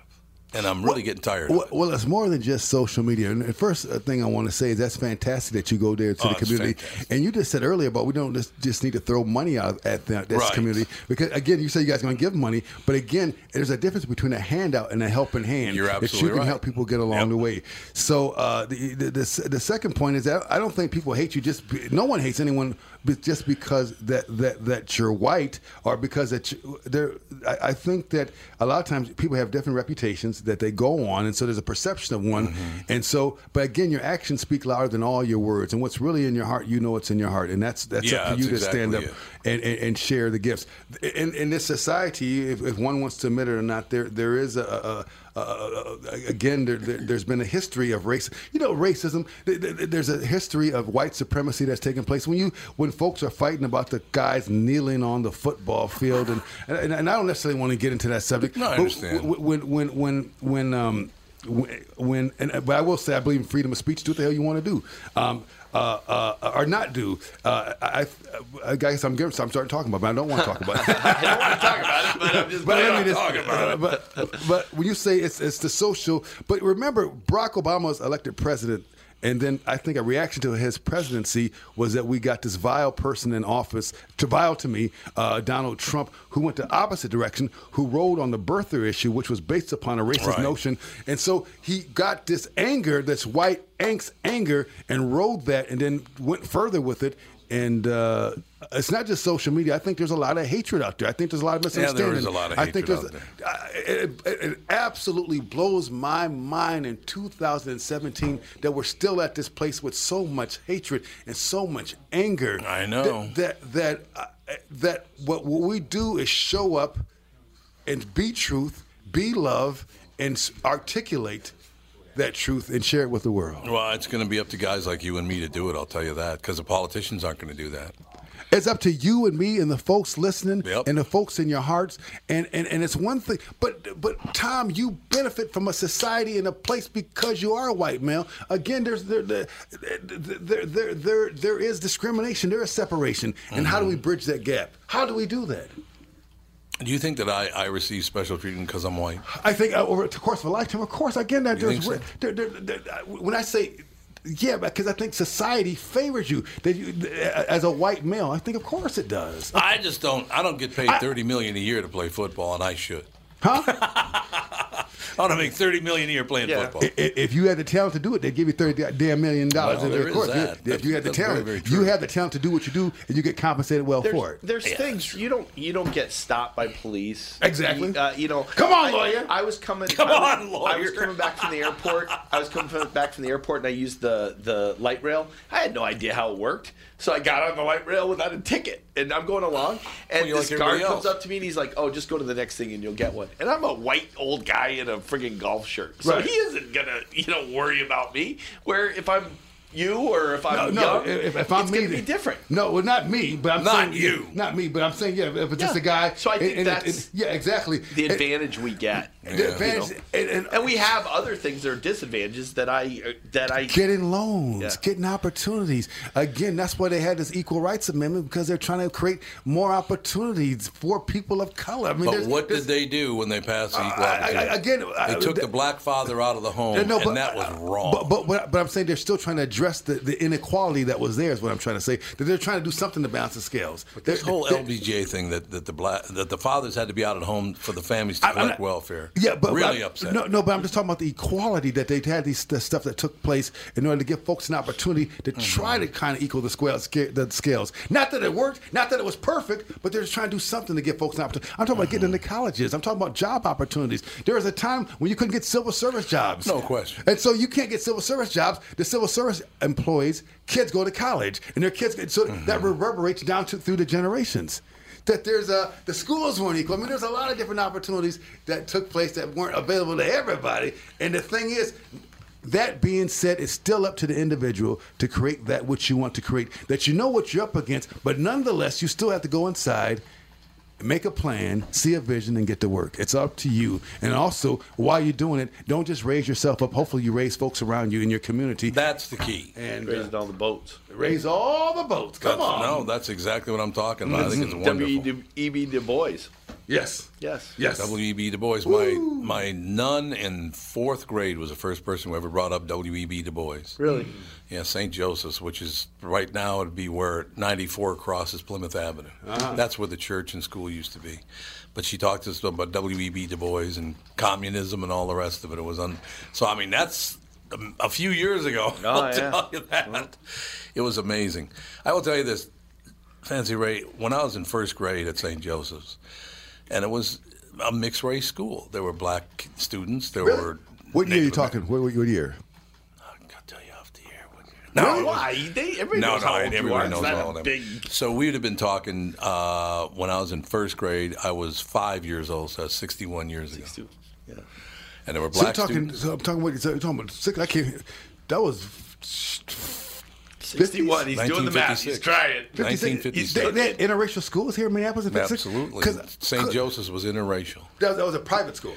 And I'm really getting tired of Well, it. well, it's more than just social media. And the first uh, thing I want to say is that's fantastic that you go there to Oh, the community. fantastic. And you just said earlier about we don't just, just need to throw money out at the, this Right. community because again, you say you guys are going to give money, but again, there's a difference between a handout and a helping hand. You're absolutely that you can right. help people get along Yep. the way. So uh, the, the, the the second point is that I don't think people hate you just no one hates anyone be- just because that that that you're white or because that you, there. I, I think that a lot of times people have different reputations that they go on, and so there's a perception of one, Mm-hmm. and so. But again, your actions speak louder than all your words, and what's really in your heart, you know, what's in your heart, and that's that's Yeah, up to you that's to stand up and, and, and share the gifts. In, in this society, if, if one wants to admit it or not, there there is a, a, a, a, a again there, there, there's been a history of race. You know, racism. th- th- There's a history of white supremacy that's taken place when you when folks are fighting about the guys kneeling on the football field, and and, and I don't necessarily want to get into that subject. No, I understand. When when when when um when, and but I will say I believe in freedom of speech. Do what the hell you want to do. Um, uh, uh, or not do. Uh, I, I, guess I'm getting. I'm starting talking about, it, but I don't want to talk about it. I don't want to talk about it, but I'm just But I mean, talking about it. but but when you say it's it's the social, but remember Barack Obama was elected president, and then I think a reaction to his presidency was that we got this vile person in office, to vile to me, uh, Donald Trump, who went the opposite direction, who rode on the birther issue, which was based upon a racist Right. notion, and so he got this anger, this white angst anger, and rode that, and then went further with it. And uh, it's not just social media. I think there's a lot of hatred out there. I think there's a lot of misunderstanding. Yeah, there misunderstanding. a lot of I think hatred there's. out there. I- It, it, it absolutely blows my mind in 2017 that we're still at this place with so much hatred and so much anger. I know. that that that, uh, that what, what we do is show up and be truth, be love, and articulate that truth and share it with the world. Well, it's going to be up to guys like you and me to do it. I'll tell you that because the politicians aren't going to do that. It's up to you and me and the folks listening Yep. and the folks in your hearts. And, and and it's one thing, but but Tom, you benefit from a society and a place because you are a white male. Again, there's there there there there, there, there is discrimination. There is separation. And how do we Mm-hmm. bridge that gap? How do we do that? Do you think that I, I receive special treatment because I'm white? I think uh, over the course of a lifetime, of course, again, that there's so? there, there, there, uh, when I say. Yeah, because I think society favors you that you as a white male. I think, of course, it does. I just don't. I don't get paid I- thirty million a year to play football, and I should. Huh? I want to make thirty million a year playing Yeah. football. I- i- if you had the talent to do it, they'd give you thirty damn million dollars. Well, And there of is that. If you had the That's very, talent, very you have the talent to do what you do, and you get compensated well There's, for it. there's Yeah, things you don't you don't get stopped by police. Exactly. You, uh, you know. Come on, I- lawyer. I was coming. Come I was, on, lawyer. I was coming back from the airport. I was coming from- back from the airport, and I used the the light rail. I had no idea how it worked, so I got on the light rail without a ticket, and I'm going along, and Well, this like guard comes up to me, and he's like, "Oh, just go to the next thing, and you'll get one." And I'm a white old guy in a friggin' golf shirt, so Right. he isn't gonna you know worry about me. Where if I'm you or if I'm no, young, no. If, if I'm it's me, gonna be different. No, well, not me, but I'm Not saying you. not me, but I'm saying yeah. If it's just Yeah. a guy, So I think and- and it- that's yeah, exactly. the And- advantage we get. the Yeah. advantage, You know? and, and, And we have other things that are disadvantages that I uh, that I getting loans, Yeah. getting opportunities. Again, that's why they had this equal rights amendment because they're trying to create more opportunities for people of color. I mean, But what did they do when they passed the equal I- I- opportunity? again, I- they took th- the black father out of the home, Yeah, no, but- and that was wrong. But, but but but I'm saying they're still trying to address the, the inequality that was there. Is what I'm trying to say. That they're trying to do something to balance the scales. this They're- whole LBJ thing that, that the black that the fathers had to be out at home for the families to I- collect not- welfare. Yeah, but really I- upset. No, no, but I'm just talking about the equality that they had these the stuff that took place in order to give folks an opportunity to Mm-hmm. try to kind of equal the scales. The scales. Not that it worked, not that it was perfect, but they're just trying to do something to give folks an opportunity. I'm talking about getting Mm-hmm. into colleges. I'm talking about job opportunities. There was a time when you couldn't get civil service jobs. No question. And so you can't get civil service jobs. The civil service employees, kids go to college, and their kids. So Mm-hmm. that reverberates down to, through the generations. That there's a the schools weren't equal. I mean, there's a lot of different opportunities that took place that weren't available to everybody. And the thing is. That being said, it's still up to the individual to create that which you want to create. That you know what you're up against, but nonetheless, you still have to go inside make a plan, see a vision, and get to work. It's up to you. And also, while you're doing it, don't just raise yourself up. Hopefully, you raise folks around you in your community That's the key. and raise uh, all the boats. raise all the boats. Come That's- on. No, that's exactly what I'm talking about. I think it's wonderful. W.E.B. Du Bois. Yes. Yes. Yes. W.E.B. Du Bois. My my nun in fourth grade was the first person who ever brought up W.E.B. Du Bois. Really? Mm-hmm. Yeah, St. Joseph's, which is right now it'd be where 94 crosses Plymouth Avenue. Uh-huh. That's where the church and school used to be. But she talked to us about W.E.B. Du Bois and communism and all the rest of it. It was un- so. I mean, that's a, a few years ago. Oh, I'll yeah. tell you that. It was amazing. I will tell you this, Fancy Ray. When I was in first grade at St. Joseph's, and it was a mixed race school. There were black students. There Really? were. What year are you talking? What, what, what year? I'll tell you off the air. Year. No, it Why? They, everybody no, knows no, how old everybody are. knows all a of them. big. So we would have been talking uh, when I was in first grade. I was five years old, so that's 61 years ago. Yeah. And there were So, you're black talking, students. so I'm talking about. So you're talking about. six- I can't. That was. 61. He's doing the math. He's trying. 1956. They, they had interracial schools here in Minneapolis. in 56? Absolutely. 'Cause- St. Joseph's was interracial. That, that was a private school.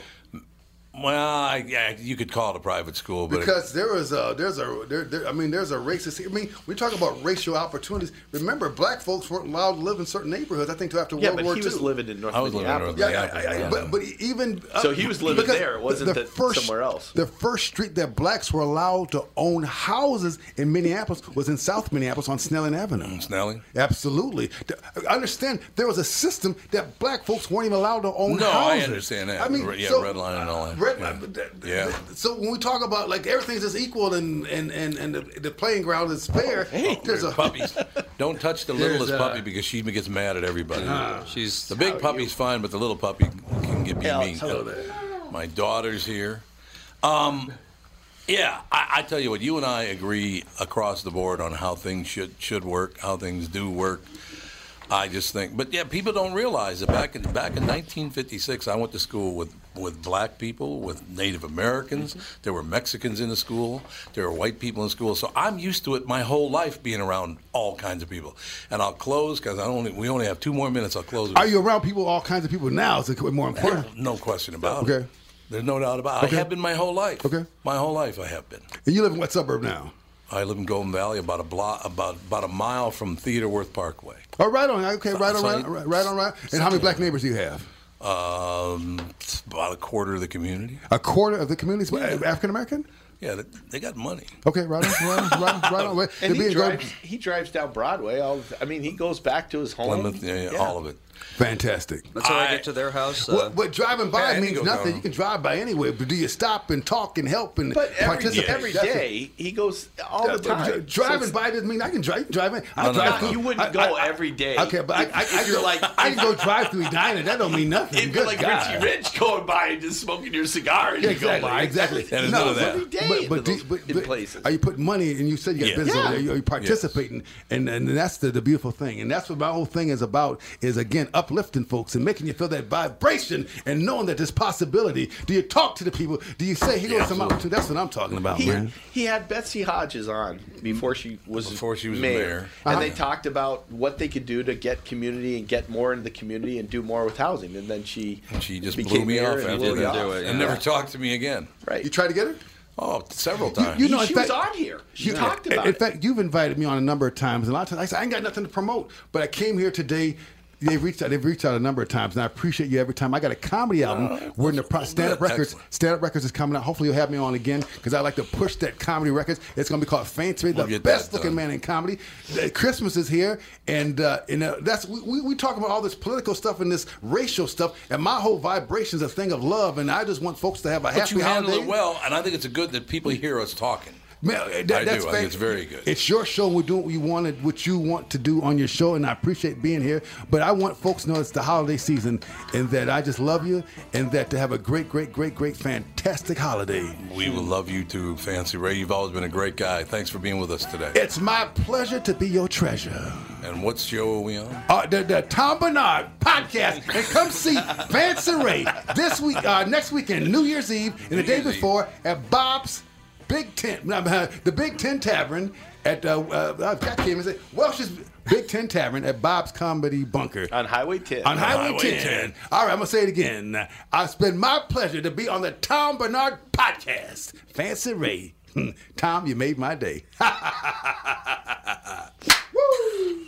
Well, I, yeah, you could call it a private school, but Because there was a there's a there, there I mean there's a racist. I mean we talk about racial opportunities. Remember, black folks weren't allowed to live in certain neighborhoods. I think till after Yeah, World but War he II. was living in North I was living in North Yeah, Minneapolis, I- I- yeah. but, but even So he was living there. It wasn't that somewhere else. The first street that blacks were allowed to own houses in Minneapolis was in South Minneapolis on Snelling Avenue. Mm, Snelling. Absolutely. Th- Understand there was a system that black folks weren't even allowed to own No, I houses. understand that. I mean, Yeah, so, red and all that. Red Brett, Yeah. So when we talk about like everything's just equal and and and, and the, the playing ground is fair, there's a puppies. Don't touch the littlest uh, puppy because she gets mad at everybody. She's the big puppy's fine, but the little puppy can get be mean. hello My daughter's here. Um, yeah, I, I tell you what, you and I agree across the board on how things should should work, how things do work. I just think, but yeah, people don't realize that back in back in 1956, I went to school with with black people, with Native Americans. Mm-hmm. There were Mexicans in the school. There were white people in school. So I'm used to it my whole life being around all kinds of people. And I'll close because I only we only have two more minutes. I'll close. with- Are you around people, all kinds of people now? Is it more important? No question about it. Okay. There's no doubt about it. Okay. I have been my whole life. Okay. My whole life I have been. And you live in what suburb now? I live in Golden Valley, about a block, about about a mile from Theodore Wirth Parkway. Oh, right on. Okay, right on, So- right, right, right on, right. And how many black neighbors do you have? Um, about a quarter of the community. A quarter of the community is African American. Yeah, they, they got money. Okay, right on, right on, right on. Right on. And they're he drives. good- He drives down Broadway. All. I mean, he goes back to his home. Plymouth, yeah, yeah, all of it. Fantastic. That's how I, I- get to their house. Uh, What, what driving by Yeah, means nothing. down. You can drive by anyway, but do you stop and talk and help and But every, participate? every That's it. he goes all the time. driving So by doesn't mean I can drive. You drive in. I No, no, drive no. through- You wouldn't I- go I- I- every day. Okay, but I, I, If I, you're go, like- I can go drive through Edina. That don't mean nothing. It'd be like God. Richie Rich going by and just smoking your cigar and Yeah, you go exactly, by. exactly. And there's none of that. Every day But, but, those but- but places. are you putting money? And you said you got Yeah. business Yeah. over there. Are you participating? And and that's the, the beautiful thing. And that's what my whole thing is about. Is again uplifting folks and making you feel that vibration and knowing that there's possibility. Do you talk to the people? Do you say, "Here goes some opportunity"? That's what I'm talking about, He, man. he had Betsy Hodges on before she was Before she was mayor, mayor. and Uh-huh. they talked about what they could do to get community and get more into the community and do more with housing. And then she And she just blew me off and after blew me off. do it, And never talked to me again. Right. You tried to get her. Oh, several times. You He- know, she fact- was on here. She You- talked about in it. In fact, you've invited me on a number of times, and a lot of times I said I ain't got nothing to promote, but I came here today. They've reached out. They've reached out a number of times, and I appreciate you every time. I got a comedy album. We're in the pro- stand up records. Stand up records is coming out. Hopefully, you'll have me on again because I like to push that comedy records. It's going to be called Fancy, We'll the best looking man in comedy. Uh, Christmas is here, and uh, and uh, that's we, we, we talk about all this political stuff and this racial stuff, and my whole vibration is a thing of love, and I just want folks to have a But happy you handle holiday. it well, and I think it's a good that people hear us talking. Man, that, I that's do. I think fan- it's very good. It's your show. We're doing what you wanted, what you want to do on your show, and I appreciate being here. But I want folks to know it's the holiday season, and that I just love you, and that to have a great, great, great, great, fantastic holiday. We will love you too, Fancy Ray. You've always been a great guy. Thanks for being with us today. It's my pleasure to be your treasure. And what show are we on? Uh, the, the Tom Barnard podcast, and come see Fancy Ray this week, uh, next weekend, New Year's Eve, and the day Year's Eve. before at Bob's Big Tent, uh, the Big Ten Tavern at uh, uh, I came and said Welsh's Big Ten Tavern at Bob's Comedy Bunker. on Highway 10. On Highway, Highway 10. 10. All right, I'm going to say it again. It's been my pleasure to be on the Tom Barnard podcast. Fancy Ray. Tom, you made my day.